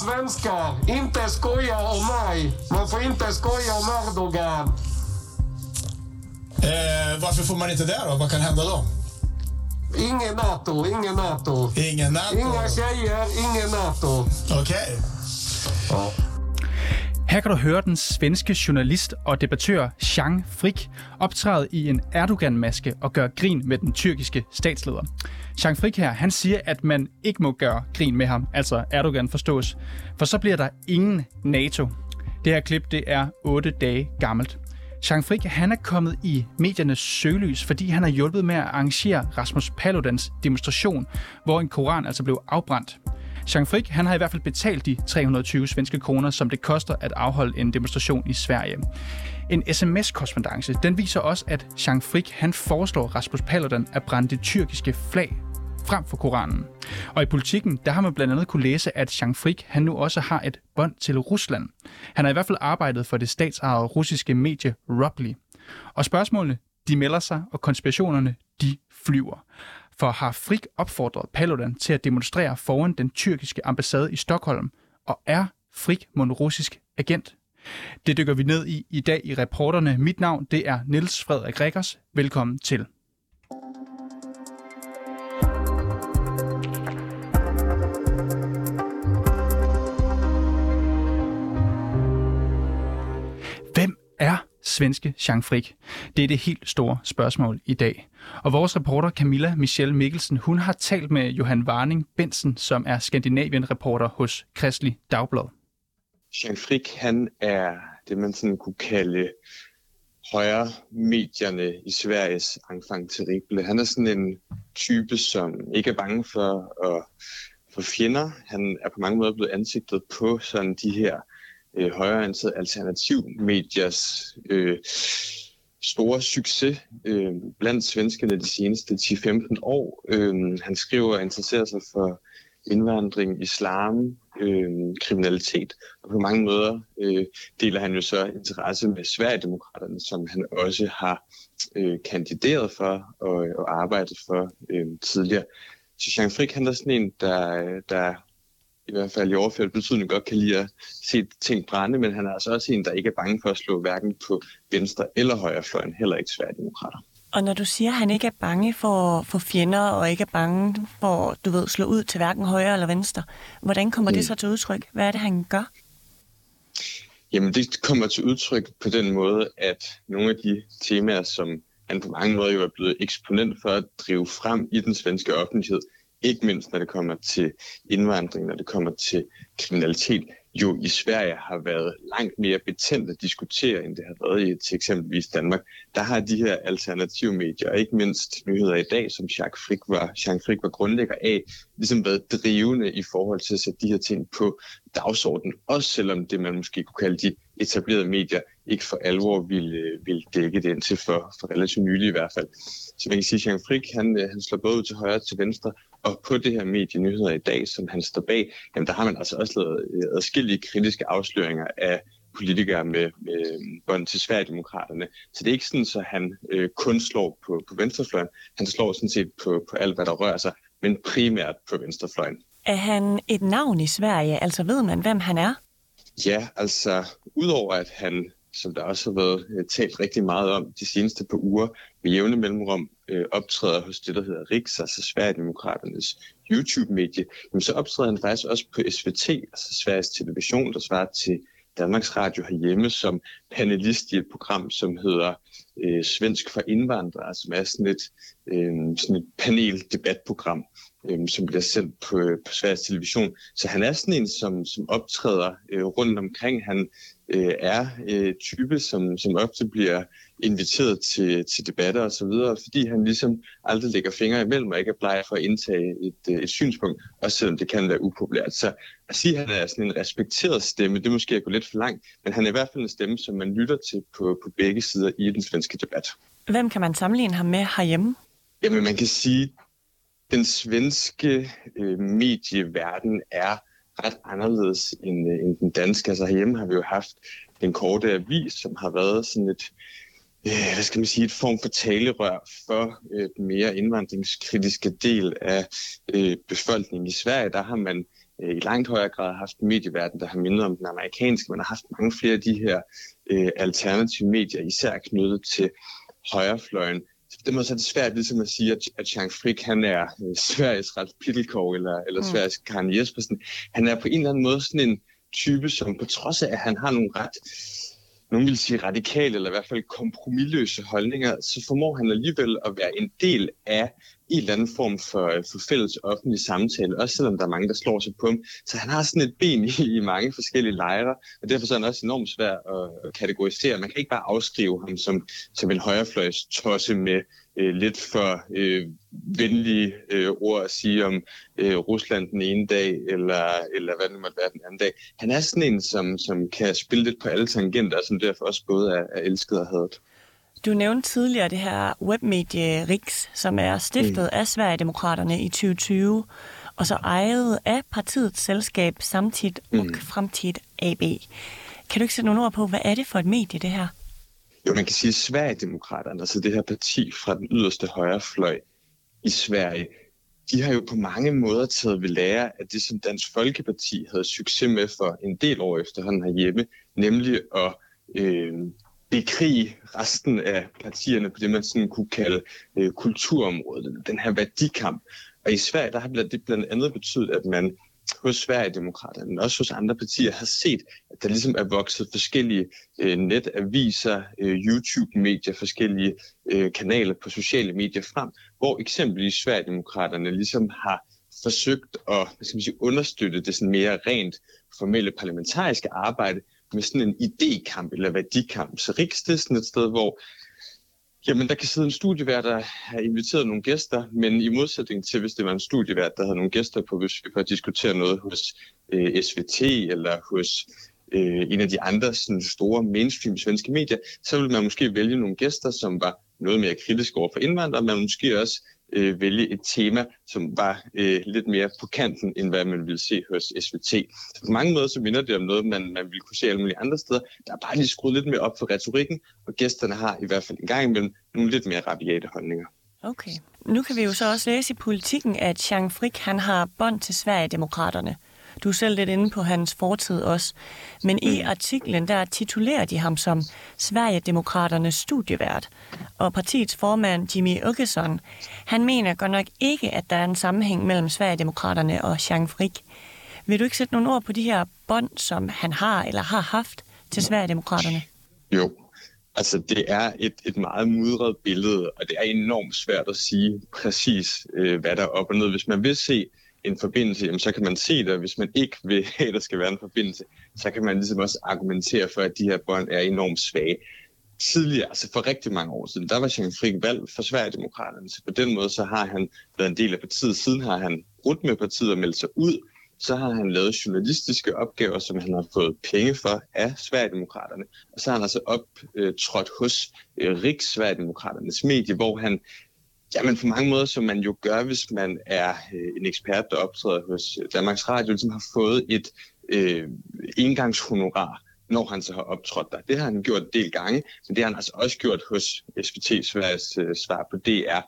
Svenskar, inte skoja om mig. Man får inte skoja om Erdogan. Eh, varför får man inte det då? Vad kan hända då? Ingen NATO, ingen NATO. Ingen NATO? Inga tjejer, ingen NATO. Okej. Okay. Ja. Her kan du høre den svenske journalist og debattør Jean Frick optræde i en Erdogan-maske og gøre grin med den tyrkiske statsleder. Jean Frick her, han siger, at man ikke må gøre grin med ham, altså Erdogan forstås, for så bliver der ingen NATO. Det her klip, det er 8 dage gammelt. Jean Frick, han er kommet i mediernes søgelys, fordi han har hjulpet med at arrangere Rasmus Paludans demonstration, hvor en koran altså blev afbrændt. Jean Frick, han har i hvert fald betalt de 320 svenske kroner, som det koster at afholde en demonstration i Sverige. En sms-korrespondence, den viser også, at Jean Frick, han foreslår Rasmus Paludan at brænde det tyrkiske flag frem for Koranen. Og i politikken, der har man blandt andet kunne læse, at Jean Frick, han nu også har et bånd til Rusland. Han har i hvert fald arbejdet for det statsejede russiske medie Rubly. Og spørgsmålene, de melder sig, og konspirationerne, de flyver. For har Frick opfordret Paludan til at demonstrere foran den tyrkiske ambassade i Stockholm? Og er Frick mon russisk agent? Det dykker vi ned i i dag i reporterne. Mit navn det er Niels Frederik Rikkers. Velkommen til. Svenske Jean Frick? Det er det helt store spørgsmål i dag. Og vores reporter Camilla Michelle Mikkelsen, hun har talt med Johan Warning Bensen, som er Skandinavien-reporter hos Kristelig Dagblad. Jean Frick, han er det, man sådan kunne kalde højre medierne i Sveriges enfant terrible. Han er sådan en type, som ikke er bange for at for fjender. Han er på mange måder blevet ansigtet på sådan de her øh, højreorienterede alternativmediers øh, store succes øh, blandt svenskerne de seneste 10-15 år. Øh, han skriver og interesserer sig for indvandring, islam, øh, kriminalitet, og på mange måder øh, deler han jo så interesse med Sverigedemokraterne, som han også har øh, kandideret for og, og arbejdet for øh, tidligere. Så Jean Frick, han er sådan en, der, der i hvert fald i overført betydning godt kan lide at se ting brænde, men han er altså også en, der ikke er bange for at slå hverken på venstre eller højrefløjen, heller ikke Sverigedemokrater. Og når du siger, at han ikke er bange for, for fjender og ikke er bange for, du ved, slå ud til hverken højre eller venstre, hvordan kommer mm. det så til udtryk? Hvad er det, han gør? Jamen, det kommer til udtryk på den måde, at nogle af de temaer, som han på mange måder jo er blevet eksponent for at drive frem i den svenske offentlighed, ikke mindst når det kommer til indvandring, når det kommer til kriminalitet, jo i Sverige har været langt mere betændt at diskutere, end det har været i til eksempelvis Danmark. Der har de her alternative medier, og ikke mindst nyheder i dag, som Jacques Frick var, Jean Frick var grundlægger af, ligesom været drivende i forhold til at sætte de her ting på dagsordenen, også selvom det man måske kunne kalde de etablerede medier ikke for alvor ville, øh, ville dække det indtil for, for relativt nylig i hvert fald. Så man kan sige, at Jean Frick han, øh, han slår både ud til højre og til venstre, og på det her medie Nyheder i dag, som han står bag, jamen der har man altså også lavet øh, adskillige kritiske afsløringer af politikere med, med bånd til Sverigedemokraterne. Så det er ikke sådan, at han øh, kun slår på, på venstrefløjen. Han slår sådan set på, på alt, hvad der rører sig, men primært på venstrefløjen. Er han et navn i Sverige? Altså ved man, hvem han er? Ja, altså udover at han som der også har været øh, talt rigtig meget om de seneste par uger, med jævne mellemrum øh, optræder hos det, der hedder Riks, altså Sverigedemokraternes YouTube-medie, jamen så optræder han faktisk også på SVT, altså Sveriges Television, der svarer til Danmarks Radio herhjemme, som panelist i et program, som hedder øh, Svensk for indvandrere, som er sådan et, øh, sådan et panel-debatprogram, øh, som bliver sendt på, på Sveriges Television. Så han er sådan en, som, som optræder øh, rundt omkring. Han øh, er øh, type, som, som ofte bliver inviteret til, til debatter osv., fordi han ligesom aldrig lægger fingre imellem og ikke er bleg for at indtage et, øh, et synspunkt, også selvom det kan være upopulært. Så at sige, at han er sådan en respekteret stemme, det er måske at gå lidt for langt, men han er i hvert fald en stemme, som man lytter til på, på begge sider i den svenske debat. Hvem kan man sammenligne ham med herhjemme? Jamen man kan sige, den svenske øh, medieverden er ret anderledes end, øh, end den danske. Altså herhjemme har vi jo haft den korte avis, som har været sådan et øh, hvad skal man sige, et form for talerør for øh, den mere indvandringskritiske del af øh, befolkningen i Sverige. Der har man øh, i langt højere grad haft en medieverden, der har mindet om den amerikanske. Man har haft mange flere af de her øh, alternative medier, især knyttet til højrefløjen. Den måde så er det svært ligesom at sige, at, at Jean Frick, han er øh, Sveriges Ralf Pittelkov eller, eller mm. Sveriges Karen Jespersen. Han er på en eller anden måde sådan en type, som på trods af, at han har nogle ret nogen vil sige radikale, eller i hvert fald kompromilløse holdninger, så formår han alligevel at være en del af i en eller anden form for, øh, for fælles offentlig samtale, også selvom der er mange, der slår sig på ham. Så han har sådan et ben i, i mange forskellige lejre, og derfor så er han også enormt svær at kategorisere. Man kan ikke bare afskrive ham som, som en højrefløjs tosse med øh, lidt for øh, venlige øh, ord at sige om øh, Rusland den ene dag, eller, eller hvad det måtte være den anden dag. Han er sådan en, som, som kan spille lidt på alle tangenter, og som derfor også både er, er elsket og hadet. Du nævnte tidligere det her webmedie RIX, som er stiftet mm. af Sverigedemokraterne i 2020, og så ejet af partiets selskab Samtid og mm. Fremtid AB. Kan du ikke sætte nogle ord på, hvad er det for et medie, det her? Jo, man kan sige, at Sverigedemokraterne, altså det her parti fra den yderste højrefløj i Sverige, de har jo på mange måder taget ved lære af det, som Dansk Folkeparti havde succes med for en del år efterhånden herhjemme, nemlig at øh, bekrige resten af partierne på det, man sådan kunne kalde øh, kulturområdet, den her værdikamp. Og i Sverige, der har det blandt andet betydet, at man hos Sverigedemokraterne, men også hos andre partier, har set, at der ligesom er vokset forskellige øh, netaviser, øh, YouTube-medier, forskellige øh, kanaler på sociale medier frem, hvor eksempelvis Sverigedemokraterne ligesom har forsøgt at hvad skal man sige, understøtte det sådan mere rent formelle parlamentariske arbejde med sådan en idékamp eller værdikamp. Så Riks det er sådan et sted, hvor Jamen, der kan sidde en studievært, der har inviteret nogle gæster, men i modsætning til, hvis det var en studievært, der havde nogle gæster på besøg for at diskutere noget hos øh, SVT eller hos øh, en af de andre sådan, store mainstream svenske medier, så ville man måske vælge nogle gæster, som var noget mere kritiske over for indvandrere, men måske også øh, vælge et tema, som var øh, lidt mere på kanten, end hvad man ville se hos SVT. Så på mange måder så minder det om noget, man, man ville kunne se alle mulige andre steder. Der er bare lige skruet lidt mere op for retorikken, og gæsterne har i hvert fald en gang imellem nogle lidt mere rabiate holdninger. Okay. Nu kan vi jo så også læse i politikken, at Jean Frick han har bånd til Sverigedemokraterne. Du er selv lidt inde på hans fortid også. Men i mm. artiklen, der titulerer de ham som Sverigedemokraternes studievært. Og partiets formand, Jimmy Åkesson, han mener godt nok ikke, at der er en sammenhæng mellem Sverigedemokraterne og Jean Frick. Vil du ikke sætte nogle ord på de her bånd, som han har eller har haft til Sverigedemokraterne? Jo, Altså, det er et, et meget mudret billede, og det er enormt svært at sige præcis, øh, hvad der er op og ned. Hvis man vil se en forbindelse, jamen, så kan man se det, hvis man ikke vil have, at der skal være en forbindelse, så kan man ligesom også argumentere for, at de her bånd er enormt svage. Tidligere, altså for rigtig mange år siden, der var Jean Frick valgt for Sverigedemokraterne, så på den måde så har han været en del af partiet. Siden har han brudt med partiet og meldt sig ud, så har han lavet journalistiske opgaver, som han har fået penge for af Sverigedemokraterne. Og så har han altså optrådt hos øh, Riks Sverigedemokraternes medie, hvor han Jamen på mange måder, som man jo gør, hvis man er øh, en ekspert, der optræder hos Danmarks Radio, ligesom har fået et øh, engangshonorar, når han så har optrådt der. Det har han gjort en del gange, men det har han altså også gjort hos SVT Sveriges øh, svar på DR.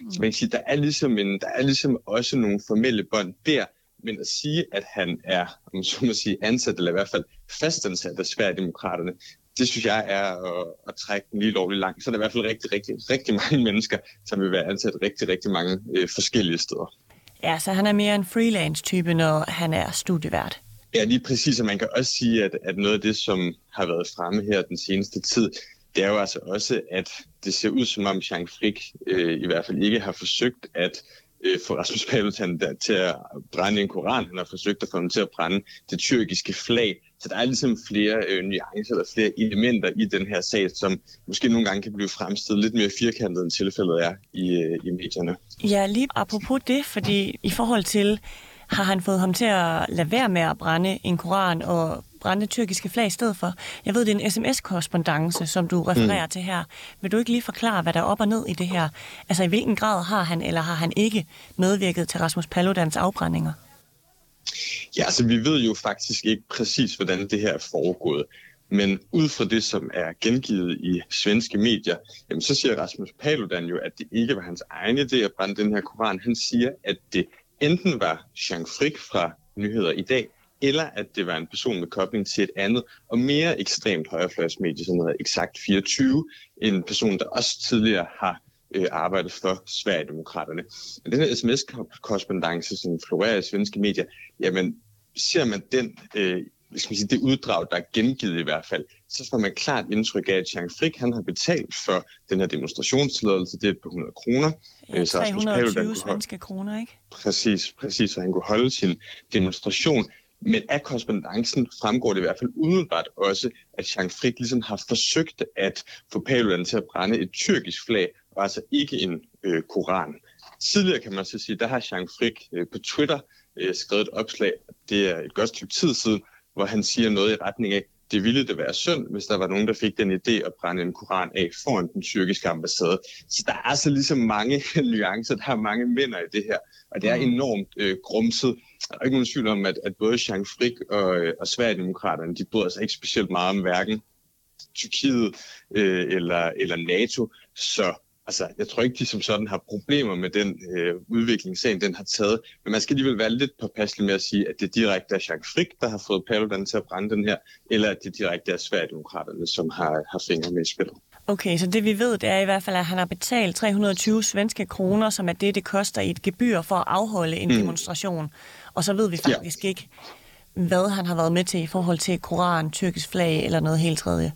Mm. Så man kan sige, der er, ligesom en, der er ligesom også nogle formelle bånd der, men at sige, at han er, om så må sige, ansat, eller i hvert fald fastansat af Sverigedemokraterne, det synes jeg er at, at trække den lige lovligt langt. Så er der i hvert fald rigtig, rigtig, rigtig mange mennesker, som vil være ansat rigtig, rigtig mange øh, forskellige steder. Ja, så han er mere en freelance-type, når han er studievært. Ja, lige præcis, og man kan også sige, at, at noget af det, som har været fremme her den seneste tid, det er jo altså også, at det ser ud som om Jean Frick øh, i hvert fald ikke har forsøgt at øh, få Rasmus Paludan der, til at brænde en koran. Han har forsøgt at få ham til at brænde det tyrkiske flag. Så der er ligesom flere øh, nuancer eller flere elementer i den her sag, som måske nogle gange kan blive fremstillet lidt mere firkantet, end tilfældet er i, øh, i medierne. Ja, lige apropos det, fordi i forhold til, har han fået ham til at lade være med at brænde en koran og brænde tyrkiske flag i stedet for. Jeg ved, det er en sms-korrespondence, som du refererer mm. til her. Vil du ikke lige forklare, hvad der er op og ned i det her? Altså, i hvilken grad har han eller har han ikke medvirket til Rasmus Paludans afbrændinger? Ja, altså vi ved jo faktisk ikke præcis, hvordan det her er foregået. Men ud fra det, som er gengivet i svenske medier, jamen så siger Rasmus Paludan jo, at det ikke var hans egen idé at brænde den her koran. Han siger, at det enten var Jean Frick fra Nyheder i dag, eller at det var en person med kobling til et andet og mere ekstremt højrefløjsmedie, som hedder Exakt 24, en person, der også tidligere har øh, arbejdet for Sverigedemokraterne. Men den her sms-korrespondence, som florerer i svenske medier, jamen ser man den øh, skal man sige, det uddrag, der er gengivet i hvert fald, så får man klart indtryk af, at Jean Frick, han har betalt for den her demonstrationstilladelse, det er på 100 kroner. Ja, 320 svenske kroner, ikke? Præcis, præcis, så han kunne holde sin demonstration. Men af korrespondancen fremgår det i hvert fald umiddelbart også, at Jean Frick ligesom har forsøgt at få Paludan til at brænde et tyrkisk flag, og altså ikke en øh, koran. Tidligere kan man så sige, der har Jean Frick øh, på Twitter øh, skrevet et opslag, det er et godt stykke tid siden, hvor han siger noget i retning af, det ville det være synd, hvis der var nogen, der fik den idé at brænde en koran af foran den tyrkiske ambassade. Så der er altså ligesom mange nuancer, der er mange mænder i det her, og det er mm. enormt øh, grumset. Der er ikke nogen tvivl om, at, at både Jean Frick og, øh, og Sverigedemokraterne, de bryder sig ikke specielt meget om hverken Tyrkiet øh, eller, eller NATO, så altså, jeg tror ikke, de som sådan har problemer med den øh, udvikling, sagen den har taget. Men man skal alligevel være lidt påpasselig med at sige, at det direkte er Jacques Frick, der har fået Paludan til at brænde den her, eller at det direkte er Sverigedemokraterne, som har, har fingre med i spillet. Okay, så det vi ved, det er i hvert fald, at han har betalt 320 svenske kroner, som er det, det koster i et gebyr for at afholde en mm. demonstration. Og så ved vi faktisk ja. ikke, hvad han har været med til i forhold til Koran, tyrkisk flag eller noget helt tredje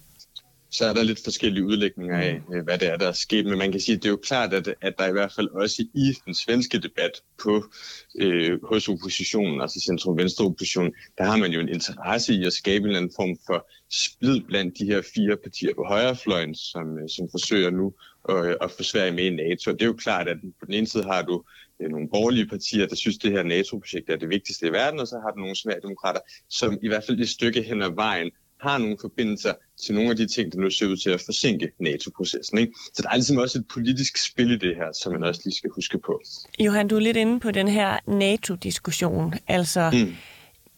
så er der lidt forskellige udlægninger af, mm. øh, hvad det er, der er sket. Men man kan sige, at det er jo klart, at, at der i hvert fald også i den svenske debat på øh, hos oppositionen, altså centrum-venstre opposition, der har man jo en interesse i at skabe en eller anden form for splid blandt de her fire partier på højrefløjen, som, øh, som forsøger nu at, at få Sverige med i NATO. Det er jo klart, at på den ene side har du øh, nogle borgerlige partier, der synes, at det her NATO-projekt er det vigtigste i verden, og så har du nogle svære demokrater, som i hvert fald et stykke hen ad vejen har nogle forbindelser til nogle af de ting, der nu ser ud til at forsinke NATO-processen. Ikke? Så der er ligesom også et politisk spil i det her, som man også lige skal huske på. Johan, du er lidt inde på den her NATO-diskussion. Altså, mm.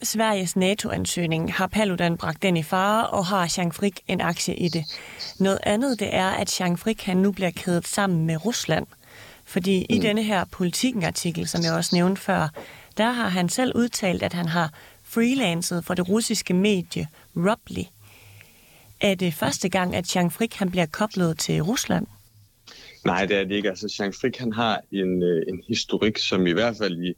Sveriges NATO-ansøgning, har Paludan bragt den i fare, og har Jean Frick en aktie i det. Noget andet, det er, at Jean Frick han nu bliver kædet sammen med Rusland. Fordi mm. i denne her politikken-artikel, som jeg også nævnte før, der har han selv udtalt, at han har freelancet for det russiske medie Robley. Er det første gang, at Jean Frick han bliver koblet til Rusland? Nej, det er det ikke. Altså, Jean Frick han har en, øh, en historik, som i hvert fald i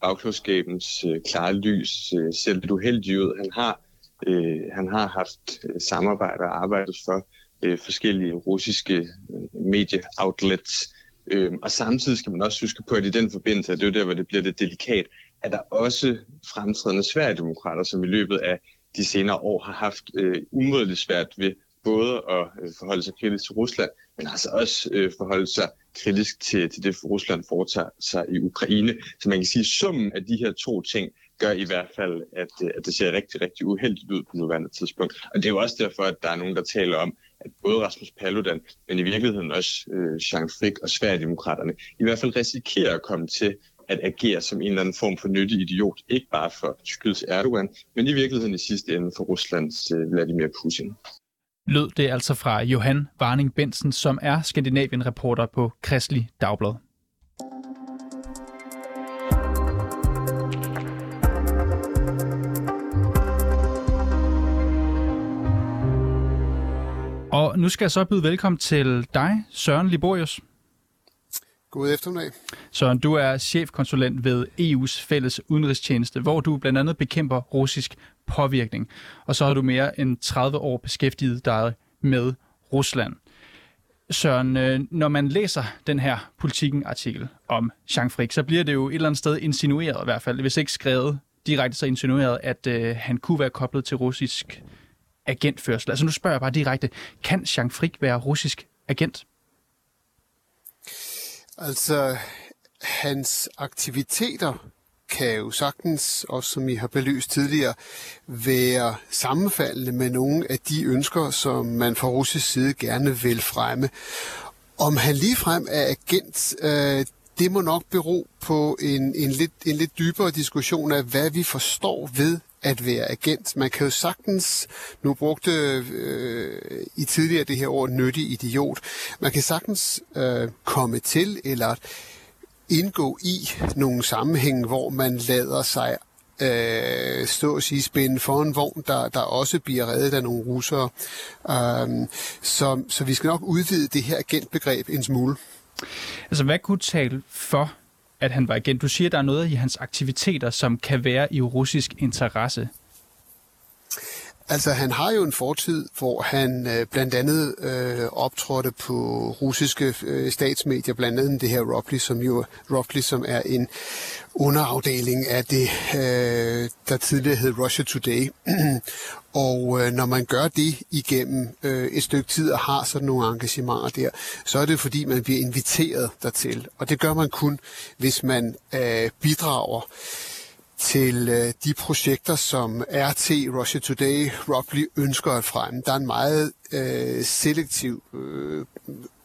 bagklodskabens øh, klare lys øh, ser lidt uheldig ud. Han har, øh, han har haft øh, samarbejde og arbejdet for øh, forskellige russiske øh, medieoutlets. Øh, og samtidig skal man også huske på, at i den forbindelse, det er der, hvor det bliver lidt delikat, at der også fremtrædende Sverigedemokrater, som i løbet af de senere år har haft øh, umådeligt svært ved både at øh, forholde sig kritisk til Rusland, men altså også øh, forholde sig kritisk til, til det, Rusland foretager sig i Ukraine. Så man kan sige, at summen af de her to ting gør i hvert fald, at, øh, at det ser rigtig, rigtig uheldigt ud på nuværende tidspunkt. Og det er jo også derfor, at der er nogen, der taler om, at både Rasmus Paludan, men i virkeligheden også øh, Jean Frick og Sverigedemokraterne, i hvert fald risikerer at komme til at agere som en eller anden form for nyttig idiot, ikke bare for Tyrkiets Erdogan, men i virkeligheden i sidste ende for Ruslands øh, Vladimir Putin. Lød det altså fra Johan Varning Bensen, som er Skandinavien-reporter på Kristelig Dagblad. Og nu skal jeg så byde velkommen til dig, Søren Liborius. God eftermiddag. Søren, du er chefkonsulent ved EU's fælles udenrigstjeneste, hvor du blandt andet bekæmper russisk påvirkning. Og så har du mere end 30 år beskæftiget dig med Rusland. Søren, øh, når man læser den her politikken-artikel om Jean Frick, så bliver det jo et eller andet sted insinueret i hvert fald, hvis ikke skrevet direkte så insinueret, at øh, han kunne være koblet til russisk agentførsel. Altså nu spørger jeg bare direkte, kan Jean Frick være russisk agent? Altså, hans aktiviteter kan jo sagtens, også som I har belyst tidligere, være sammenfaldende med nogle af de ønsker, som man fra russisk side gerne vil fremme. Om han ligefrem er agent, øh, det må nok bero på en, en, lidt, en lidt dybere diskussion af, hvad vi forstår ved at være agent. Man kan jo sagtens, nu brugte øh, i tidligere det her ord nyttig idiot, man kan sagtens øh, komme til eller indgå i nogle sammenhænge, hvor man lader sig øh, stå og sige spænde for en vogn, der, der også bliver reddet af nogle russere. Øh, så, så vi skal nok udvide det her agentbegreb en smule. Altså, hvad kunne tale for, at han var agent? Du siger, at der er noget i hans aktiviteter, som kan være i russisk interesse. Altså, han har jo en fortid, hvor han øh, blandt andet øh, optrådte på russiske øh, statsmedier, blandt andet det her Ropley, som jo Ropley, som er en underafdeling af det, øh, der tidligere hed Russia Today. og øh, når man gør det igennem øh, et stykke tid og har sådan nogle engagementer der, så er det fordi, man bliver inviteret dertil. Og det gør man kun, hvis man øh, bidrager til øh, de projekter, som RT, Russia Today, Robley ønsker at fremme. Der er en meget øh, selektiv øh,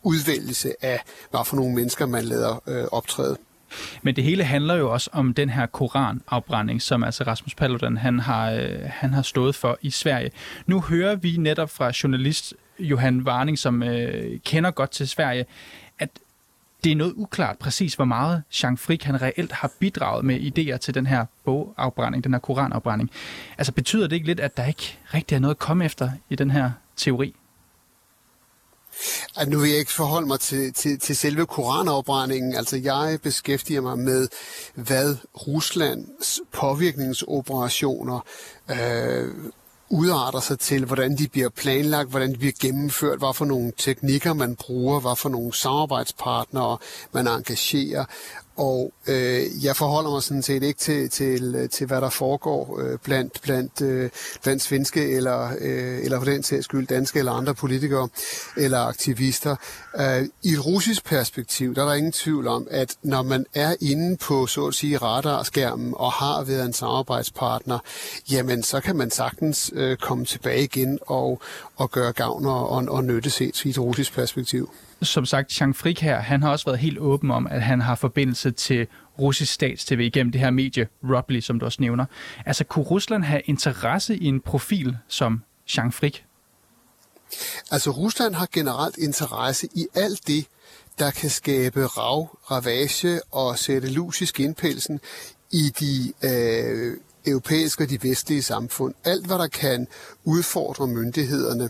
udvælgelse af, hvad for nogle mennesker man lader øh, optræde. Men det hele handler jo også om den her koranafbrænding, som altså Rasmus Paludan han har, øh, han har stået for i Sverige. Nu hører vi netop fra journalist Johan Warning, som øh, kender godt til Sverige, at det er noget uklart præcis, hvor meget Jean Frick han reelt har bidraget med idéer til den her bogafbrænding, den her koranafbrænding. Altså betyder det ikke lidt, at der ikke rigtig er noget at komme efter i den her teori? Altså, nu vil jeg ikke forholde mig til, til, til selve koranafbrændingen. Altså, jeg beskæftiger mig med, hvad Ruslands påvirkningsoperationer øh, udarter sig til, hvordan de bliver planlagt, hvordan de bliver gennemført, hvad for nogle teknikker man bruger, hvad for nogle samarbejdspartnere man engagerer. Og øh, jeg forholder mig sådan set ikke til, til, til hvad der foregår øh, blandt, blandt, øh, blandt svenske eller, øh, eller for den sags skyld danske eller andre politikere eller aktivister. Øh, I et russisk perspektiv, der er der ingen tvivl om, at når man er inde på, så at sige, radarskærmen og har været en samarbejdspartner, jamen så kan man sagtens øh, komme tilbage igen og, og gøre gavn og, og, og nytte set i et russisk perspektiv som sagt, Jean Frick her, han har også været helt åben om, at han har forbindelse til russisk statstv igennem det her medie, Rubly, som du også nævner. Altså, kunne Rusland have interesse i en profil som Jean Frick? Altså, Rusland har generelt interesse i alt det, der kan skabe rav, ravage og sætte lus i skinpelsen i de øh, europæiske og de vestlige samfund. Alt, hvad der kan udfordre myndighederne.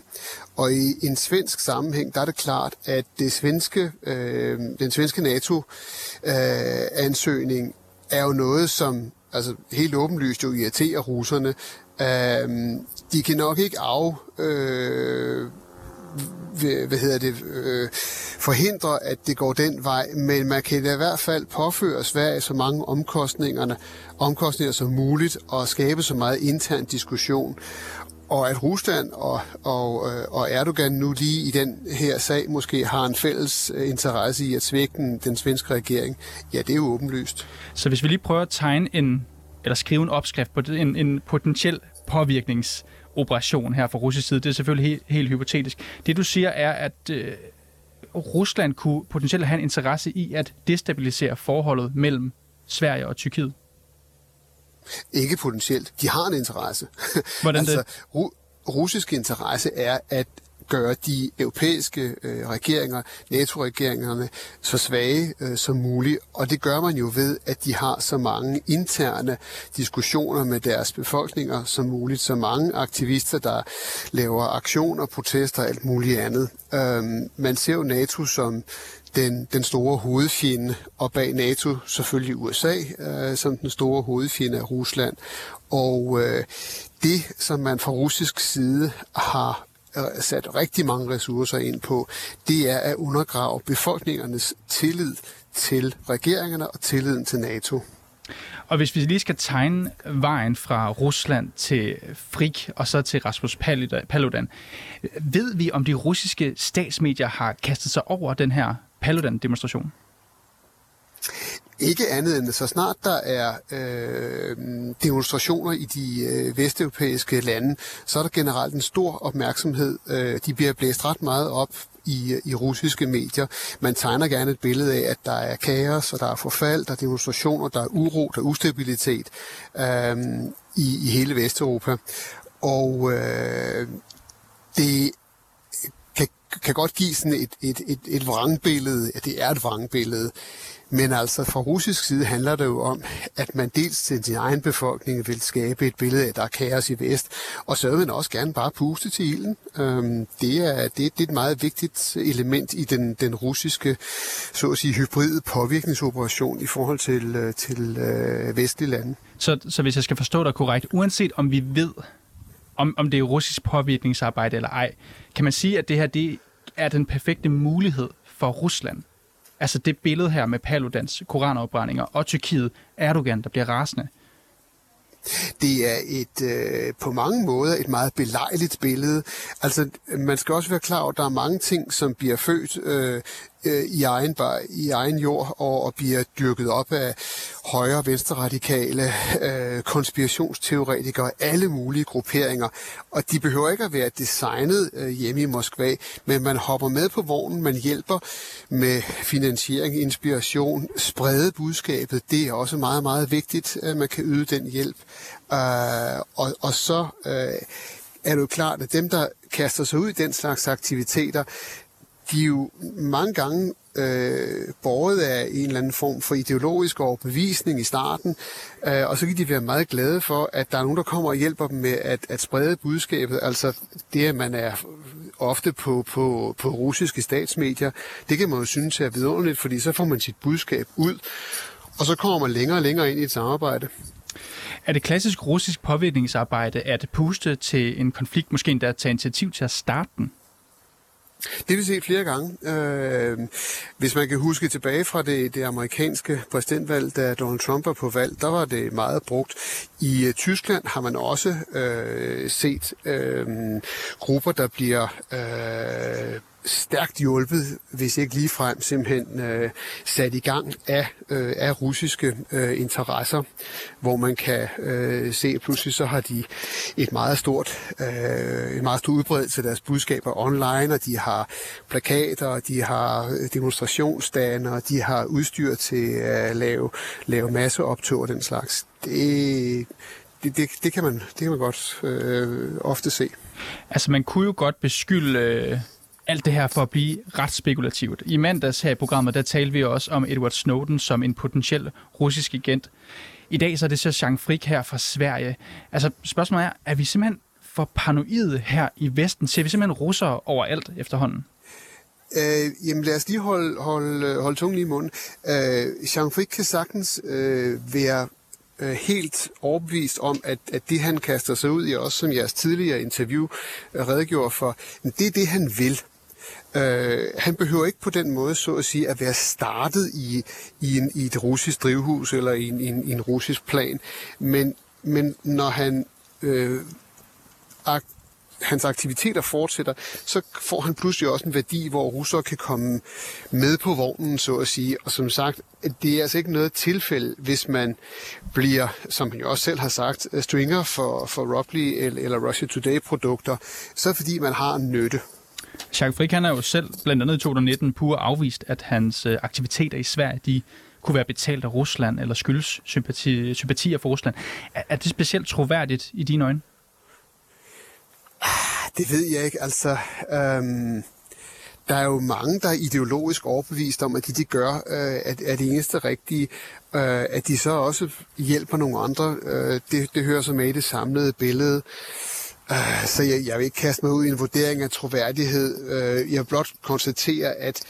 Og i en svensk sammenhæng, der er det klart, at det svenske, øh, den svenske NATO-ansøgning øh, er jo noget, som altså helt åbenlyst jo irriterer russerne. Øh, de kan nok ikke af... Øh, hvad hedder det, øh, forhindre, at det går den vej, men man kan i hvert fald påføre Sverige så mange omkostningerne, omkostninger som muligt og skabe så meget intern diskussion. Og at Rusland og, og, øh, og Erdogan nu lige i den her sag måske har en fælles øh, interesse i at svække den, den svenske regering, ja, det er jo åbenlyst. Så hvis vi lige prøver at tegne en, eller skrive en opskrift på det, en, en potentiel påvirkningsoperation her fra russisk side, det er selvfølgelig helt, helt hypotetisk. Det du siger er, at øh, Rusland kunne potentielt have en interesse i at destabilisere forholdet mellem Sverige og Tyrkiet. Ikke potentielt. De har en interesse. Hvordan altså, det? Ru- russisk interesse er at gøre de europæiske øh, regeringer, NATO-regeringerne, så svage øh, som muligt. Og det gør man jo ved, at de har så mange interne diskussioner med deres befolkninger som muligt. Så mange aktivister, der laver aktioner, protester og alt muligt andet. Øhm, man ser jo NATO som den, den store hovedfjende, og bag NATO selvfølgelig USA øh, som den store hovedfjende af Rusland. Og øh, det, som man fra russisk side har sat rigtig mange ressourcer ind på, det er at undergrave befolkningernes tillid til regeringerne og tilliden til NATO. Og hvis vi lige skal tegne vejen fra Rusland til Frik og så til Rasmus Paludan, ved vi, om de russiske statsmedier har kastet sig over den her Paludan-demonstration? Ikke andet end, så snart der er øh, demonstrationer i de øh, vesteuropæiske lande, så er der generelt en stor opmærksomhed. Øh, de bliver blæst ret meget op i, øh, i russiske medier. Man tegner gerne et billede af, at der er kaos, og der er forfald, der er demonstrationer, der er uro, der er ustabilitet. øh, i, i hele Vesteuropa. Og øh, det kan, kan godt give sådan et, et, et, et vrangbillede, ja, det er et vrangbillede, men altså fra russisk side handler det jo om, at man dels til sin egen befolkning vil skabe et billede af, at der er kaos i vest, og så vil man også gerne bare puste til ilden. Øhm, det, er, det, det er et meget vigtigt element i den, den russiske, så at sige, hybride påvirkningsoperation i forhold til, øh, til øh, vestlige lande. Så, så hvis jeg skal forstå dig korrekt, uanset om vi ved, om, om det er russisk påvirkningsarbejde eller ej, kan man sige, at det her det er den perfekte mulighed for Rusland Altså det billede her med Paludans koranopbrændinger og Tyrkiet, Erdogan, der bliver rasende. Det er et øh, på mange måder et meget belejligt billede. Altså man skal også være klar over, at der er mange ting, som bliver født øh, øh, i, egen, i egen jord og, og bliver dyrket op af højre- og venstre-radikale øh, konspirationsteoretikere, alle mulige grupperinger. Og de behøver ikke at være designet øh, hjemme i Moskva, men man hopper med på vognen, man hjælper med finansiering, inspiration, sprede budskabet. Det er også meget, meget vigtigt, at man kan yde den hjælp. Øh, og, og så øh, er det jo klart, at dem, der kaster sig ud i den slags aktiviteter, de er jo mange gange øh, båret af en eller anden form for ideologisk overbevisning i starten, øh, og så kan de være meget glade for, at der er nogen, der kommer og hjælper dem med at, at sprede budskabet. Altså det, at man er ofte på, på, på russiske statsmedier, det kan man jo synes er vidunderligt, fordi så får man sit budskab ud, og så kommer man længere og længere ind i et samarbejde. Er det klassisk russisk påvirkningsarbejde at puste til en konflikt, måske endda at tage initiativ til at starte den? Det har vi set flere gange. Øh, hvis man kan huske tilbage fra det, det amerikanske præsidentvalg, da Donald Trump var på valg, der var det meget brugt. I øh, Tyskland har man også øh, set øh, grupper, der bliver øh, stærkt hjulpet, hvis ikke ligefrem simpelthen øh, sat i gang af, øh, af russiske øh, interesser, hvor man kan øh, se, at pludselig så har de et meget stort, øh, en meget stor udbredelse af deres budskaber online, og de har plakater, og de har demonstrationsstande, og de har udstyr til at lave, lave masseoptog og den slags. Det, det, det, det, kan, man, det kan man godt øh, ofte se. Altså man kunne jo godt beskylde øh, alt det her for at blive ret spekulativt. I mandags her i programmet, der talte vi også om Edward Snowden som en potentiel russisk agent. I dag så er det så Jean Frick her fra Sverige. Altså spørgsmålet er, er vi simpelthen for paranoide her i Vesten? Ser vi simpelthen russere overalt efterhånden? Øh, jamen lad os lige holde, holde, holde tungen i munden. Øh, Jean Frick kan sagtens øh, være øh, helt overbevist om, at, at det han kaster sig ud i, også som jeres tidligere interview øh, redegjorde for, det er det han vil. Øh, han behøver ikke på den måde, så at sige, at være startet i, i, en, i et russisk drivhus eller i en, en, en russisk plan. Men, men når han øh, ak- hans aktiviteter fortsætter, så får han pludselig også en værdi, hvor russere kan komme med på vognen, så at sige. Og som sagt, det er altså ikke noget tilfælde, hvis man bliver, som han jo også selv har sagt, stringer for, for Robley eller, eller Russia Today-produkter, så fordi man har en nytte. Jacques Frick, han er jo selv blandt andet i 2019 pur afvist, at hans øh, aktiviteter i Sverige, de kunne være betalt af Rusland eller skyldes sympati, sympatier for Rusland. Er, er det specielt troværdigt i dine øjne? Ah, det ved jeg ikke. Altså, øhm, der er jo mange, der er ideologisk overbevist om, at de, de gør, øh, at, er det eneste rigtige. Øh, at de så også hjælper nogle andre, øh, det, det hører så med i det samlede billede. Øh, så jeg, jeg vil ikke kaste mig ud i en vurdering af troværdighed. Øh, jeg vil blot konstatere, at,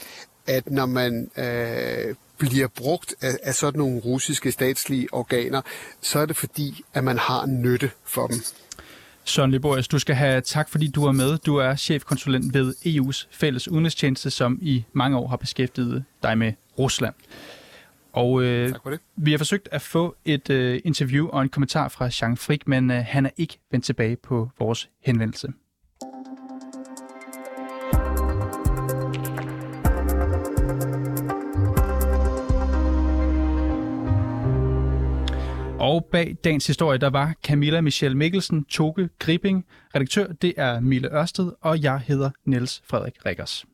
at når man øh, bliver brugt af, af sådan nogle russiske statslige organer, så er det fordi, at man har en nytte for dem. Søren Liborius, du skal have tak, fordi du er med. Du er chefkonsulent ved EU's fælles udenrigstjeneste, som i mange år har beskæftiget dig med Rusland. Og øh, vi har forsøgt at få et øh, interview og en kommentar fra Jean Frick, men øh, han er ikke vendt tilbage på vores henvendelse. Og bag dagens historie, der var Camilla Michelle Mikkelsen, Toge Gripping. Redaktør, det er Mille Ørsted, og jeg hedder Niels Frederik Rikkers.